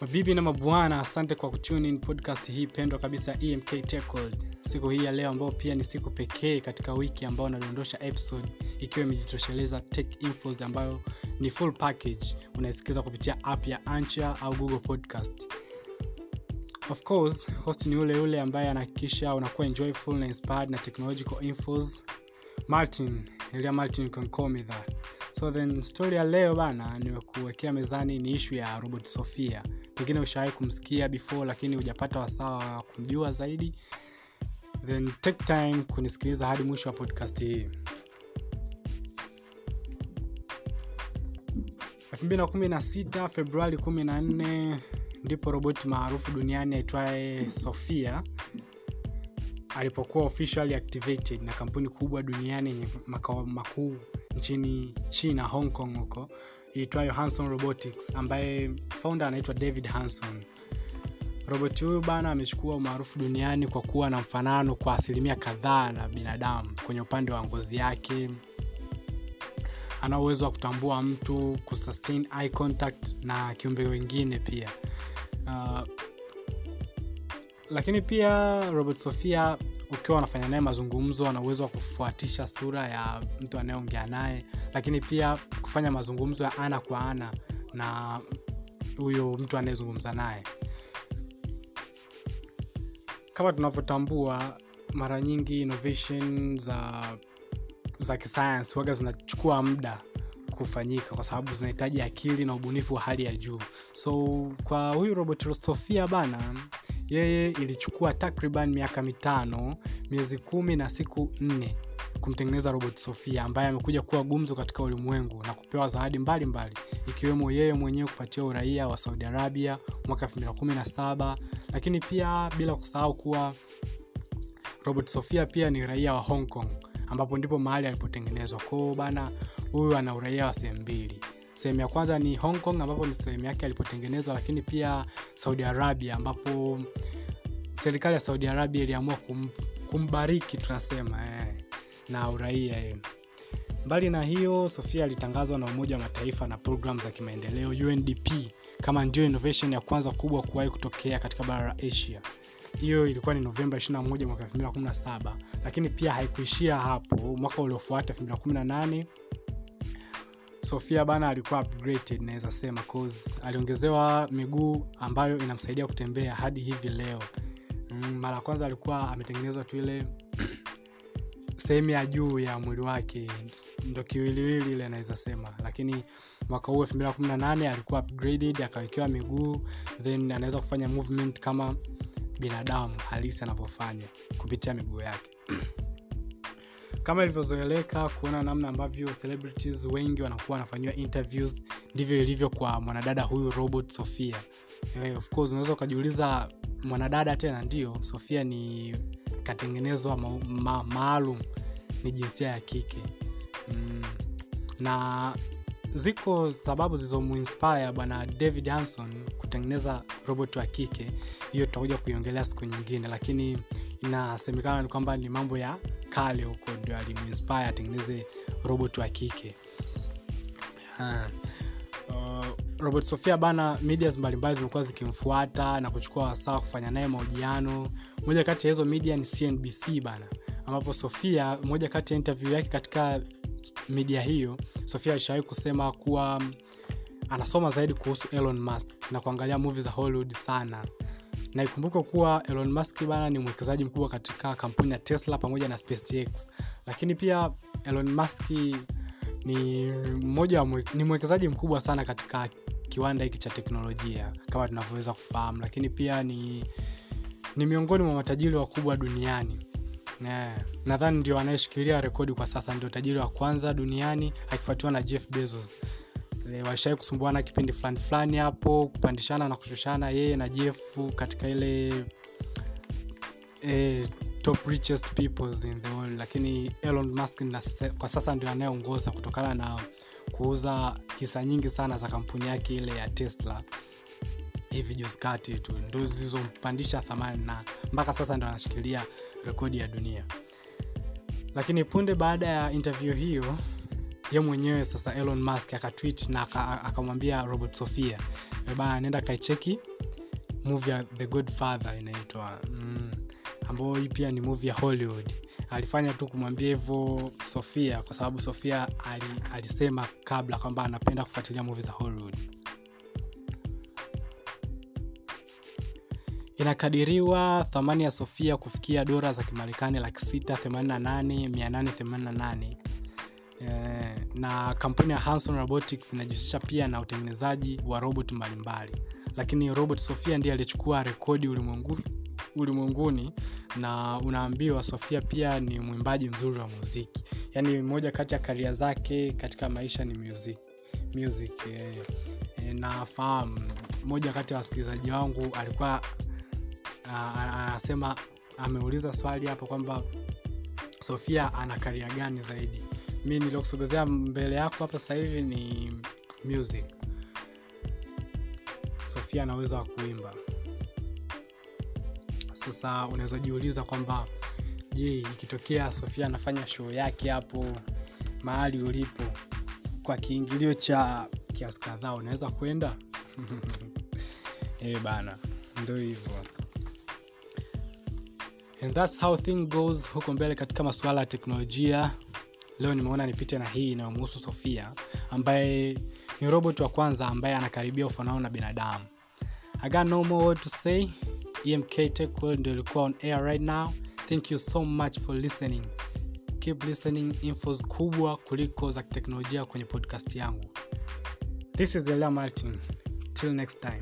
mabibi na mabwana asante kwa kutune podcast hii pendwa kabisa emk Techworld. siku hii ya leo ambao pia ni siku pekee katika wiki ambao nadondosha episode ikiwa imejitosheleza tech infos ambayo ni full package. Unaisikiza kupitia app ya ancha au google podcast. Of course host ni yule yule ambaye anahakikisha unakuwa enjoyful na inspired na technological infos. Martin elia martin you can call me that so then story ya leo bana nimekuwekea mezani ni ishu ya robot sofia pengine ushawahi kumsikia before lakini hujapata wasaa wa kumjua zaidi. Then take time kunisikiliza hadi mwisho wa podcast hii. 2016 februari 14 ndipo roboti maarufu duniani aitwaye sofia alipokuwa officially activated na kampuni kubwa duniani yenye makao makuu nchini china hong kong huko iitwayo hanson robotics ambaye founder anaitwa david hanson. Roboti huyu bana amechukua umaarufu duniani kwa kuwa na mfanano kwa asilimia kadhaa na binadamu kwenye upande wa ngozi yake. Ana uwezo wa kutambua mtu kusustain eye contact na kiumbe wengine pia. Uh, lakini pia robot sofia ukiwa unafanya naye mazungumzo ana uwezo wa kufuatisha sura ya mtu anayeongea naye lakini pia kufanya mazungumzo ya ana kwa ana na huyo mtu anayezungumza naye. Kama tunavyotambua mara nyingi innovation za za kisayansi waga zinachukua muda kufanyika kwa sababu zinahitaji akili na ubunifu wa hali ya juu. So kwa huyu robot rostofia bana yeye ilichukua takriban miaka mitano miezi kumi na siku nne kumtengeneza robot sofia ambaye amekuja kuwa gumzo katika ulimwengu na kupewa zawadi mbalimbali ikiwemo yeye mwenyewe kupatia uraia wa saudi arabia mwaka 217 lakini pia bila kusahau kuwa robot sofia pia ni raia wa hong kong ambapo ndipo mahali alipotengenezwa. Koo bana huyu ana uraia wa sehemu mbili sehemu ya kwanza ni hong kong ambapo ni sehemu yake alipotengenezwa lakini pia saudi arabia ambapo serikali ya saudi arabia iliamua kum, kumbariki tunasema eh, na uraia eh. mbali na hiyo sofia alitangazwa na umoja wa mataifa na programu za kimaendeleo undp kama ndio innovation ya kwanza kubwa kuwahi kutokea katika bara la asia hiyo ilikuwa ni novemba 21 mwaka 2017, lakini pia haikuishia hapo mwaka uliofuata 218 sofia bana alikuwa upgraded naweza sema cause aliongezewa miguu ambayo inamsaidia kutembea hadi hivi leo. Mm, mara ya kwanza alikuwa ametengenezwa tu ile sehemu ya juu ya mwili wake ndo kiwiliwili ile naweza sema. Lakini mwaka huu 2018 alikuwa upgraded akawekewa miguu then anaweza kufanya movement kama binadamu halisi anavyofanya kupitia miguu yake kama ilivyozoeleka kuona namna ambavyo celebrities wengi wanakuwa wanafanyiwa interviews ndivyo ilivyo kwa mwanadada huyu robot sofia yeah, of course unaweza ukajiuliza mwanadada tena? Ndio sofia ni katengenezwa ma, ma, maalum ni jinsia ya kike. Mm. na ziko sababu zilizomuinspire bwana david hanson kutengeneza robot wa kike. Hiyo tutakuja kuiongelea siku nyingine lakini inasemekana ni kwamba ni mambo ya kale huko ndio alimuinspire atengeneze robot wa kike. Uh, uh, sofia bana medias mbalimbali zimekuwa zikimfuata na kuchukua wasaa kufanya naye mahojiano. Moja kati ya hizo media ni cnbc bana ambapo sofia moja kati ya interview yake katika media hiyo sofia alishawahi kusema kuwa anasoma zaidi kuhusu elon musk na kuangalia movie za hollywood sana na ikumbuka kuwa elon musk bana ni mwekezaji mkubwa katika kampuni ya tesla pamoja na spacex. Lakini pia elon musk ni mmoja mwe, ni mwekezaji mkubwa sana katika kiwanda hiki cha teknolojia kama tunavyoweza kufahamu. Lakini pia ni ni miongoni mwa matajiri wakubwa duniani. Yeah. nadhani ndio anayeshikilia rekodi kwa sasa ndio tajiri wa kwanza duniani akifuatiwa na jeff bezos washawai kusumbuana kipindi fulani fulani hapo kupandishana na kushushana yeye na jefu katika ile eh, top richest peoples in the world. Lakini elon musk na, kwa sasa ndio anayeongoza kutokana na kuuza hisa nyingi sana za kampuni yake ile ya tesla. Hivi juzi kati tu ndo zilizompandisha thamani na mpaka sasa ndo anashikilia rekodi ya dunia. Lakini punde baada ya interview hiyo ye mwenyewe sasa elon musk akatwit na akamwambia robert sofia bana nenda kaicheki movie ya the good father inaitwa. Mm, ambayo hii pia ni movie ya hollywood. Alifanya tu kumwambia hivyo sofia kwa sababu sofia ali, alisema kabla kwamba anapenda kufuatilia movie za hollywood. Inakadiriwa thamani ya sofia kufikia dora za kimarekani laki 688 eh, na kampuni ya hanson robotics inajihusisha pia na utengenezaji wa robot mbalimbali. Lakini robot sofia ndiye aliyechukua rekodi ulimwenguni ulimwenguni na unaambiwa sofia pia ni mwimbaji mzuri wa muziki. Yaani moja kati ya karia zake katika maisha ni music, music eh, eh, nafahamu. Moja kati ya wasikilizaji wangu alikuwa anasema ameuliza swali hapo kwamba sofia ana karia gani zaidi mi niliokusogezea mbele yako hapa sasa hivi ni music. Sofia anaweza kuimba. Sasa unaweza jiuliza kwamba je ikitokea sofia anafanya show yake hapo mahali ulipo kwa kiingilio cha kiasi kadhaa unaweza kwenda? E bana ndo hivyo. And thats how thing goes huko mbele katika masuala ya teknolojia leo nimeona nipite na hii inayomhusu sofia ambaye ni robot wa kwanza ambaye anakaribia ufanano na binadamu. I got no more word to say. Emk tech ndio ilikuwa on air right now. Thank you so much for listening. Keep listening infos kubwa kuliko za teknolojia kwenye podcast yangu. This is elia martin. Till next time